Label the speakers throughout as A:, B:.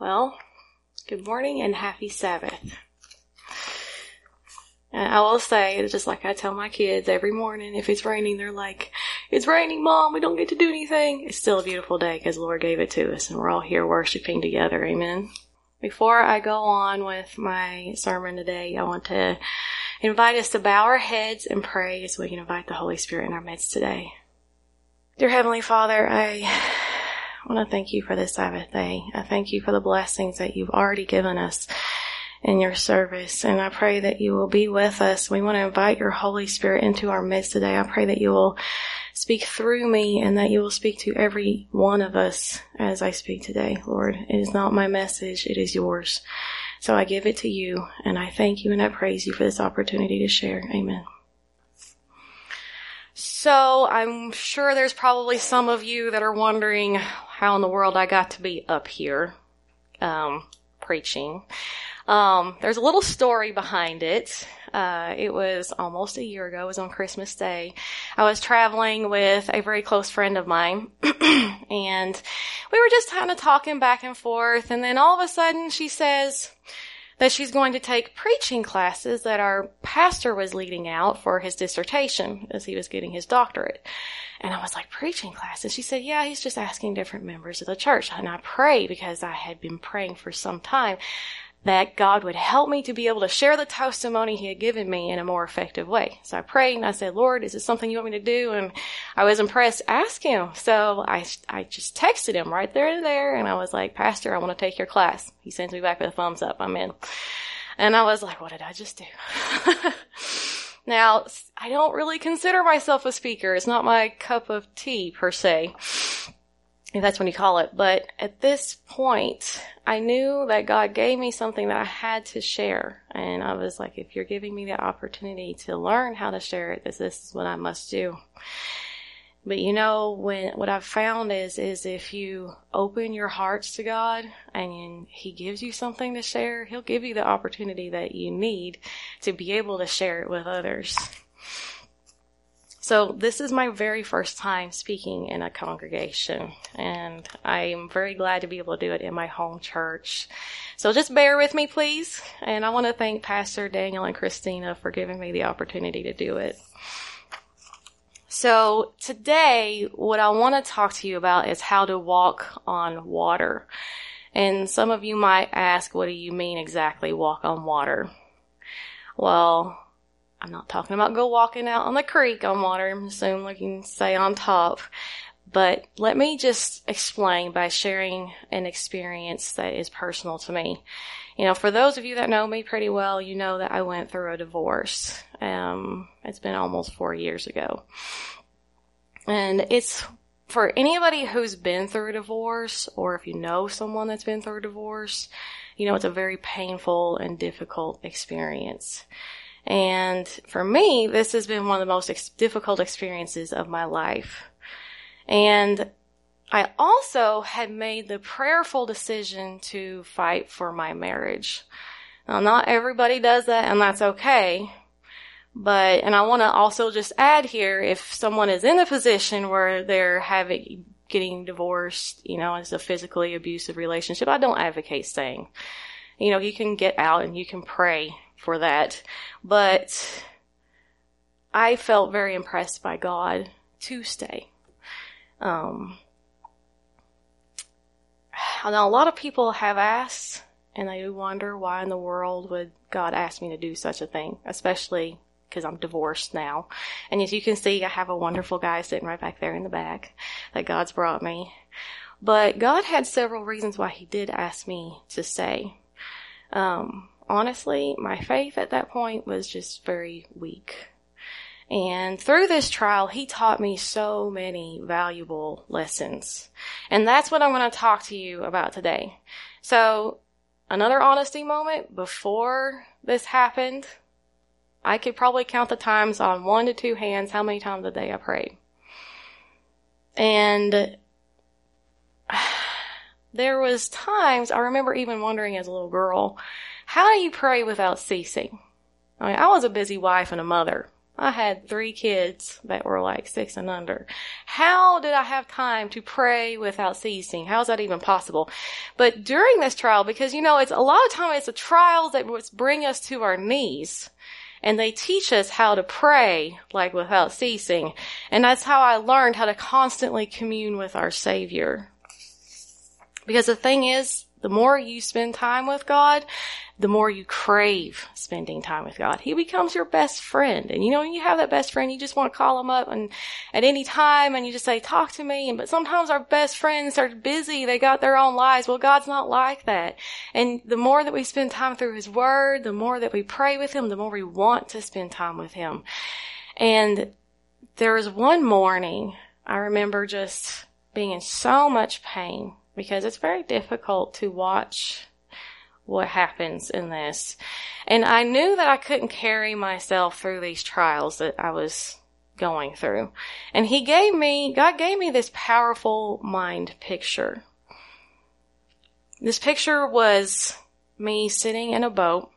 A: Well, good morning and happy Sabbath. And I will say, just like I tell my kids every morning, if it's raining, they're like, it's raining, mom, we don't get to do anything. It's still a beautiful day because the Lord gave it to us and we're all here worshiping together. Amen. Before I go on with my sermon today, I want to invite us to bow our heads and pray as we invite the Holy Spirit in our midst today. Dear Heavenly Father, I I want to thank you for this Sabbath day. I thank you for the blessings that you've already given us in your service. And I pray that you will be with us. We want to invite your Holy Spirit into our midst today. I pray that you will speak through me and that you will speak to every one of us as I speak today, Lord. It is not my message. It is yours. So I give it to you and I thank you and I praise you for this opportunity to share. Amen. So I'm sure there's probably some of you that are wondering how in the world I got to be up here, um, preaching. Um, there's a little story behind it. Uh, it was almost a year ago. It was on Christmas Day. I was traveling with a very close friend of mine, and we were just kind of talking back and forth. And then all of a sudden, she says, that she's going to take preaching classes that our pastor was leading out for his dissertation as he was getting his doctorate. And I was like, preaching classes? She said, yeah, he's just asking different members of the church. And I prayed because I had been praying for some time that God would help me to be able to share the testimony he had given me in a more effective way. So I prayed and I said, Lord, is this something you want me to do? And I was impressed. Ask him. So I, I just texted him right there and there. And I was like, Pastor, I want to take your class. He sends me back with a thumbs up. I'm in. And I was like, what did I just do? now, I don't really consider myself a speaker. It's not my cup of tea per se if that's when you call it. But at this point, I knew that God gave me something that I had to share. And I was like, if you're giving me the opportunity to learn how to share it, this, this is what I must do. But you know, when, what I've found is, is if you open your hearts to God and He gives you something to share, He'll give you the opportunity that you need to be able to share it with others. So this is my very first time speaking in a congregation, and I'm very glad to be able to do it in my home church. So just bear with me, please. And I want to thank Pastor Daniel and Christina for giving me the opportunity to do it. So today, what I want to talk to you about is how to walk on water. And some of you might ask, what do you mean exactly walk on water? Well, I'm not talking about go walking out on the creek on water. I'm assuming you can say on top. But let me just explain by sharing an experience that is personal to me. You know, for those of you that know me pretty well, you know that I went through a divorce. Um, it's been almost four years ago. And it's for anybody who's been through a divorce, or if you know someone that's been through a divorce, you know, it's a very painful and difficult experience. And for me, this has been one of the most ex- difficult experiences of my life. And I also had made the prayerful decision to fight for my marriage. Now, not everybody does that, and that's okay. But, and I want to also just add here, if someone is in a position where they're having, getting divorced, you know, it's a physically abusive relationship, I don't advocate staying. You know, you can get out and you can pray for that. But I felt very impressed by God to stay. Um, now a lot of people have asked, and I do wonder why in the world would God ask me to do such a thing, especially because I'm divorced now. And as you can see, I have a wonderful guy sitting right back there in the back that God's brought me. But God had several reasons why He did ask me to stay. Um, honestly, my faith at that point was just very weak. And through this trial, he taught me so many valuable lessons. And that's what I'm going to talk to you about today. So, another honesty moment before this happened, I could probably count the times on one to two hands how many times a day I prayed. And there was times I remember even wondering as a little girl, how do you pray without ceasing? I mean, I was a busy wife and a mother. I had three kids that were like six and under. How did I have time to pray without ceasing? How is that even possible? But during this trial, because you know, it's a lot of time it's the trials that bring us to our knees. And they teach us how to pray like without ceasing. And that's how I learned how to constantly commune with our Savior. Because the thing is, the more you spend time with God, the more you crave spending time with God. He becomes your best friend. And you know, when you have that best friend, you just want to call him up and at any time and you just say, talk to me. And, but sometimes our best friends are busy. They got their own lives. Well, God's not like that. And the more that we spend time through his word, the more that we pray with him, the more we want to spend time with him. And there was one morning I remember just being in so much pain because it's very difficult to watch what happens in this. And I knew that I couldn't carry myself through these trials that I was going through. And he gave me, God gave me this powerful mind picture. This picture was me sitting in a boat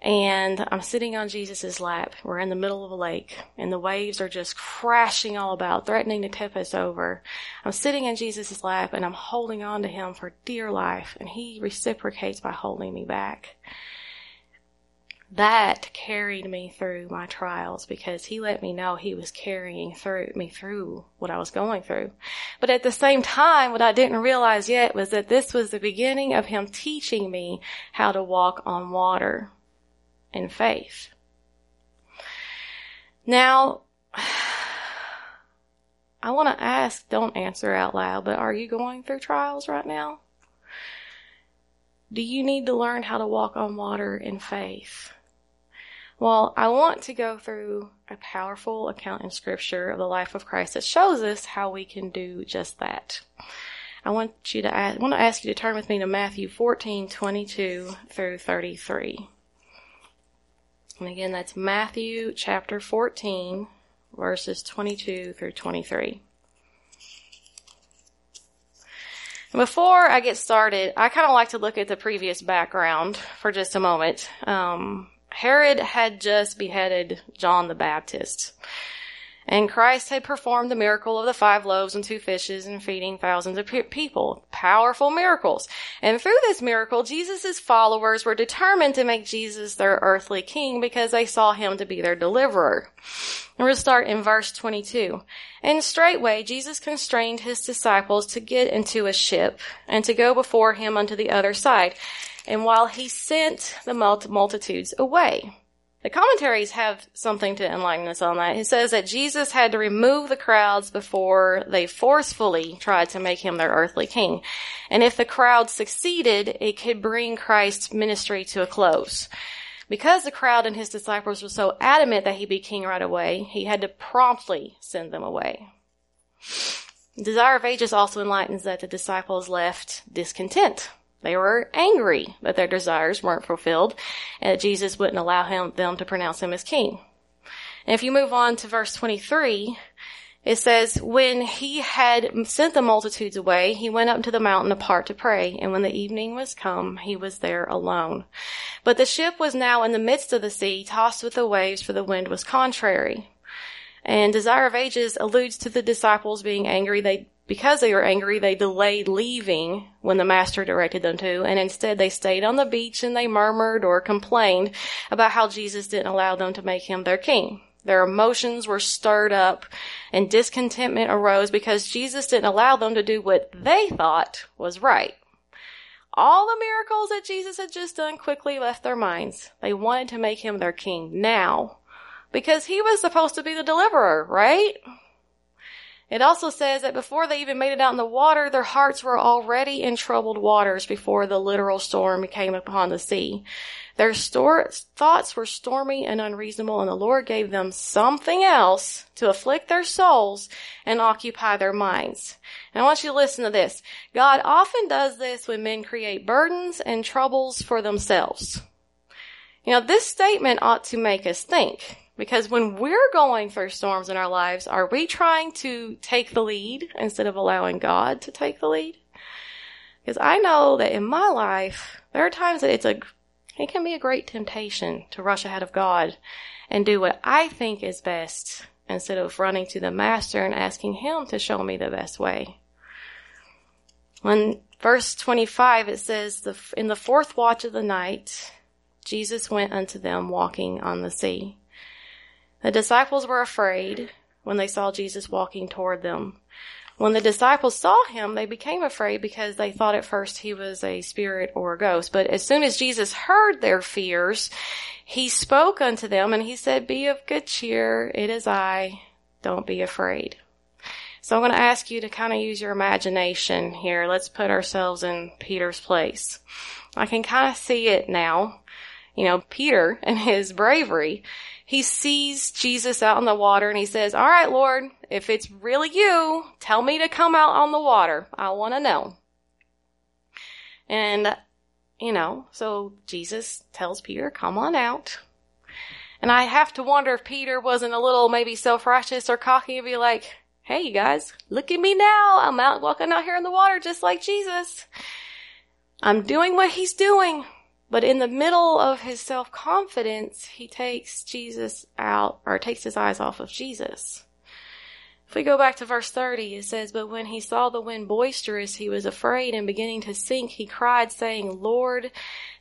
A: and I'm sitting on Jesus' lap. We're in the middle of a lake and the waves are just crashing all about, threatening to tip us over. I'm sitting in Jesus' lap and I'm holding on to him for dear life and he reciprocates by holding me back. That carried me through my trials because he let me know he was carrying through me through what I was going through. But at the same time, what I didn't realize yet was that this was the beginning of him teaching me how to walk on water in faith. Now, I want to ask, don't answer out loud, but are you going through trials right now? Do you need to learn how to walk on water in faith? Well, I want to go through a powerful account in scripture of the life of Christ that shows us how we can do just that. I want you to ask, I want to ask you to turn with me to Matthew 14, 22 through 33. And again, that's Matthew chapter 14, verses 22 through 23. And before I get started, I kind of like to look at the previous background for just a moment. Um, Herod had just beheaded John the Baptist. And Christ had performed the miracle of the five loaves and two fishes and feeding thousands of pe- people. Powerful miracles. And through this miracle, Jesus' followers were determined to make Jesus their earthly king because they saw him to be their deliverer. And we'll start in verse 22. And straightway Jesus constrained his disciples to get into a ship and to go before him unto the other side. And while he sent the multitudes away. The commentaries have something to enlighten us on that. It says that Jesus had to remove the crowds before they forcefully tried to make him their earthly king. And if the crowd succeeded, it could bring Christ's ministry to a close. Because the crowd and his disciples were so adamant that he be king right away, he had to promptly send them away. Desire of Ages also enlightens that the disciples left discontent they were angry that their desires weren't fulfilled and that Jesus wouldn't allow him, them to pronounce him as king. And if you move on to verse 23, it says, when he had sent the multitudes away, he went up to the mountain apart to pray. And when the evening was come, he was there alone. But the ship was now in the midst of the sea, tossed with the waves, for the wind was contrary. And Desire of Ages alludes to the disciples being angry. They because they were angry, they delayed leaving when the master directed them to, and instead they stayed on the beach and they murmured or complained about how Jesus didn't allow them to make him their king. Their emotions were stirred up and discontentment arose because Jesus didn't allow them to do what they thought was right. All the miracles that Jesus had just done quickly left their minds. They wanted to make him their king now because he was supposed to be the deliverer, right? It also says that before they even made it out in the water, their hearts were already in troubled waters before the literal storm came upon the sea. Their stor- thoughts were stormy and unreasonable, and the Lord gave them something else to afflict their souls and occupy their minds. And I want you to listen to this. God often does this when men create burdens and troubles for themselves. You know, this statement ought to make us think. Because when we're going through storms in our lives, are we trying to take the lead instead of allowing God to take the lead? Because I know that in my life, there are times that it's a, It can be a great temptation to rush ahead of God and do what I think is best instead of running to the Master and asking Him to show me the best way. When verse 25, it says, In the fourth watch of the night, Jesus went unto them walking on the sea. The disciples were afraid when they saw Jesus walking toward them. When the disciples saw him, they became afraid because they thought at first he was a spirit or a ghost. But as soon as Jesus heard their fears, he spoke unto them and he said, Be of good cheer. It is I. Don't be afraid. So I'm going to ask you to kind of use your imagination here. Let's put ourselves in Peter's place. I can kind of see it now. You know, Peter and his bravery, he sees Jesus out in the water and he says, all right, Lord, if it's really you, tell me to come out on the water. I want to know. And, you know, so Jesus tells Peter, come on out. And I have to wonder if Peter wasn't a little maybe self-righteous or cocky and be like, hey, you guys, look at me now. I'm out walking out here in the water just like Jesus. I'm doing what he's doing. But in the middle of his self confidence, he takes Jesus out, or takes his eyes off of Jesus. If we go back to verse 30, it says, But when he saw the wind boisterous, he was afraid and beginning to sink, he cried, saying, Lord,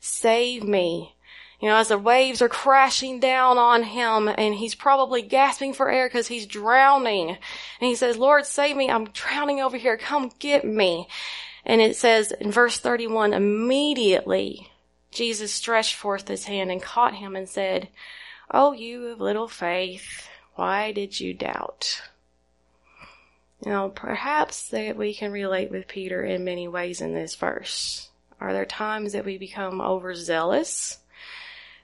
A: save me. You know, as the waves are crashing down on him and he's probably gasping for air because he's drowning. And he says, Lord, save me. I'm drowning over here. Come get me. And it says in verse 31, immediately Jesus stretched forth his hand and caught him and said, Oh, you of little faith, why did you doubt? Now, perhaps that we can relate with Peter in many ways in this verse. Are there times that we become overzealous?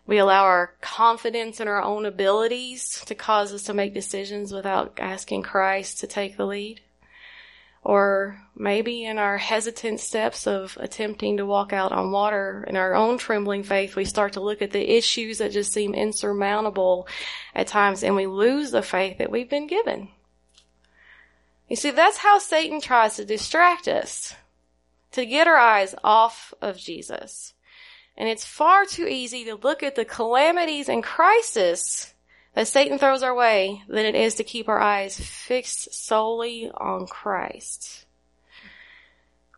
A: We allow our confidence in our own abilities to cause us to make decisions without asking Christ to take the lead. Or maybe in our hesitant steps of attempting to walk out on water in our own trembling faith, we start to look at the issues that just seem insurmountable at times and we lose the faith that we've been given. You see, that's how Satan tries to distract us, to get our eyes off of Jesus. And it's far too easy to look at the calamities and crisis that Satan throws our way than it is to keep our eyes fixed solely on Christ.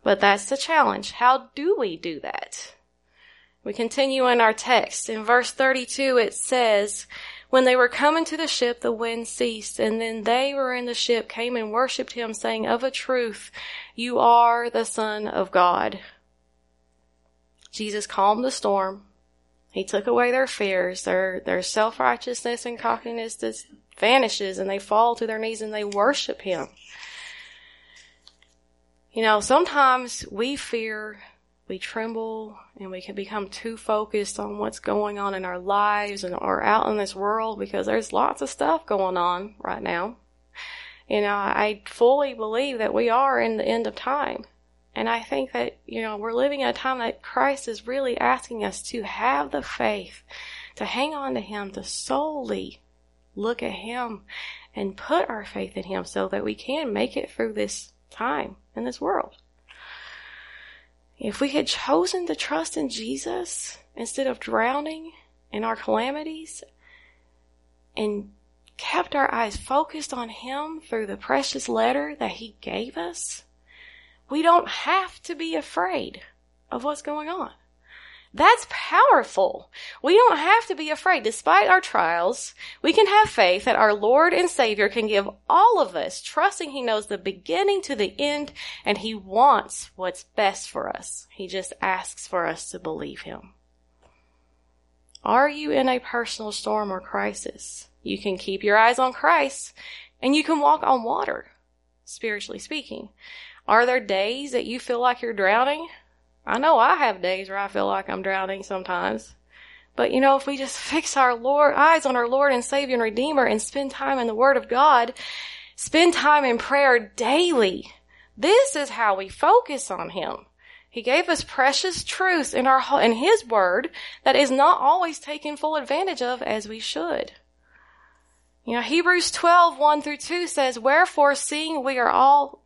A: But that's the challenge. How do we do that? We continue in our text. In verse 32 it says, When they were coming to the ship, the wind ceased, and then they were in the ship came and worshipped him, saying, Of a truth, you are the Son of God. Jesus calmed the storm. He took away their fears, their, their self-righteousness and cockiness just vanishes and they fall to their knees and they worship Him. You know, sometimes we fear, we tremble, and we can become too focused on what's going on in our lives and or out in this world because there's lots of stuff going on right now. You know, I fully believe that we are in the end of time. And I think that, you know, we're living in a time that Christ is really asking us to have the faith, to hang on to Him, to solely look at Him and put our faith in Him so that we can make it through this time in this world. If we had chosen to trust in Jesus instead of drowning in our calamities and kept our eyes focused on Him through the precious letter that He gave us, we don't have to be afraid of what's going on. That's powerful. We don't have to be afraid. Despite our trials, we can have faith that our Lord and Savior can give all of us, trusting He knows the beginning to the end and He wants what's best for us. He just asks for us to believe Him. Are you in a personal storm or crisis? You can keep your eyes on Christ and you can walk on water, spiritually speaking. Are there days that you feel like you're drowning? I know I have days where I feel like I'm drowning sometimes. But you know, if we just fix our Lord, eyes on our Lord and Savior and Redeemer and spend time in the Word of God, spend time in prayer daily, this is how we focus on Him. He gave us precious truths in our, in His Word that is not always taken full advantage of as we should. You know, Hebrews 12, 1 through 2 says, Wherefore, seeing we are all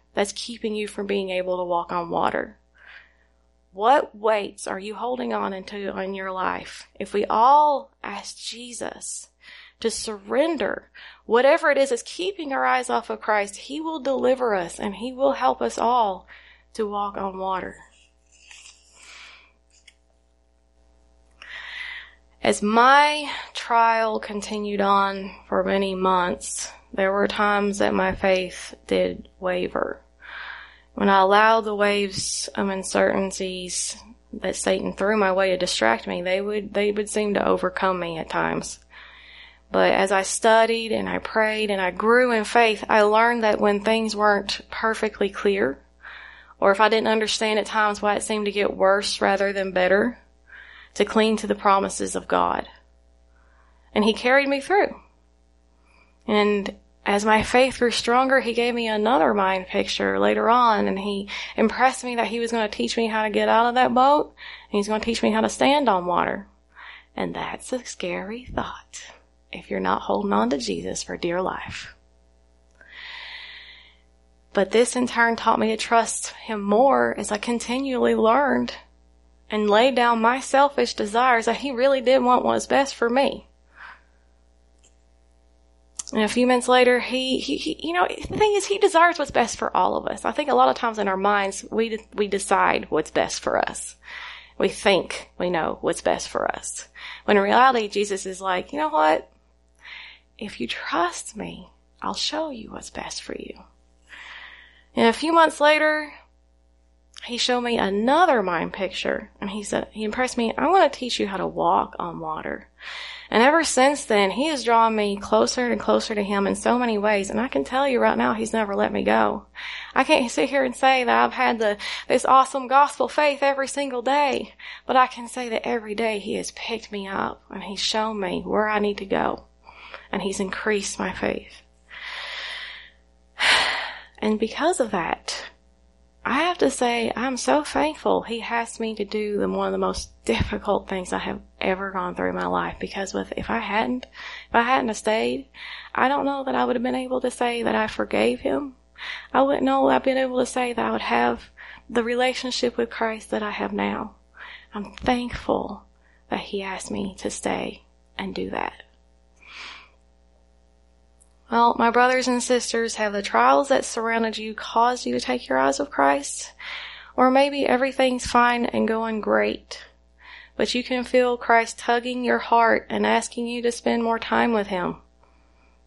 A: that's keeping you from being able to walk on water? What weights are you holding on into in your life? If we all ask Jesus to surrender whatever it is that's keeping our eyes off of Christ, He will deliver us and He will help us all to walk on water. As my trial continued on for many months, there were times that my faith did waver. When I allowed the waves of uncertainties that Satan threw my way to distract me, they would, they would seem to overcome me at times. But as I studied and I prayed and I grew in faith, I learned that when things weren't perfectly clear, or if I didn't understand at times why it seemed to get worse rather than better, to cling to the promises of God. And He carried me through. And as my faith grew stronger, he gave me another mind picture later on and he impressed me that he was going to teach me how to get out of that boat and he's going to teach me how to stand on water. And that's a scary thought if you're not holding on to Jesus for dear life. But this in turn taught me to trust him more as I continually learned and laid down my selfish desires that he really did want what was best for me. And a few minutes later, he, he, he, you know, the thing is, he desires what's best for all of us. I think a lot of times in our minds, we, we decide what's best for us. We think we know what's best for us. When in reality, Jesus is like, you know what? If you trust me, I'll show you what's best for you. And a few months later, he showed me another mind picture and he said, he impressed me, I want to teach you how to walk on water. And ever since then, he has drawn me closer and closer to him in so many ways. And I can tell you right now, he's never let me go. I can't sit here and say that I've had the, this awesome gospel faith every single day, but I can say that every day he has picked me up and he's shown me where I need to go and he's increased my faith. And because of that, I have to say, I'm so thankful he asked me to do the, one of the most difficult things I have ever gone through in my life because with, if I hadn't, if I hadn't stayed, I don't know that I would have been able to say that I forgave him. I wouldn't know I've been able to say that I would have the relationship with Christ that I have now. I'm thankful that he asked me to stay and do that. Well, my brothers and sisters, have the trials that surrounded you caused you to take your eyes off Christ? Or maybe everything's fine and going great, but you can feel Christ tugging your heart and asking you to spend more time with Him,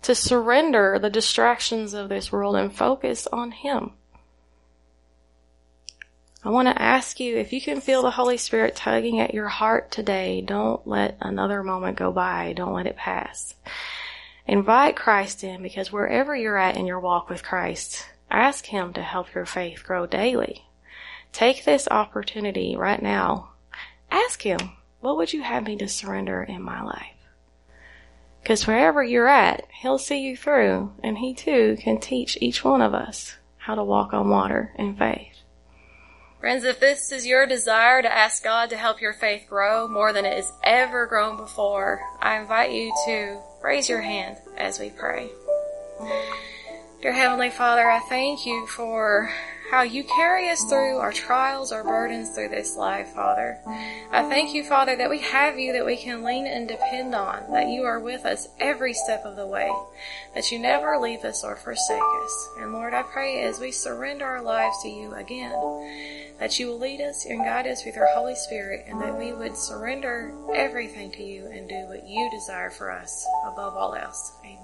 A: to surrender the distractions of this world and focus on Him. I want to ask you if you can feel the Holy Spirit tugging at your heart today, don't let another moment go by. Don't let it pass. Invite Christ in because wherever you're at in your walk with Christ, ask Him to help your faith grow daily. Take this opportunity right now. Ask Him, what would you have me to surrender in my life? Because wherever you're at, He'll see you through, and He too can teach each one of us how to walk on water in faith. Friends, if this is your desire to ask God to help your faith grow more than it has ever grown before, I invite you to raise your hand as we pray. Dear Heavenly Father, I thank you for how you carry us through our trials, our burdens through this life, Father. I thank you, Father, that we have you that we can lean and depend on, that you are with us every step of the way, that you never leave us or forsake us. And Lord, I pray as we surrender our lives to you again, that you will lead us and guide us with your Holy Spirit, and that we would surrender everything to you and do what you desire for us above all else. Amen.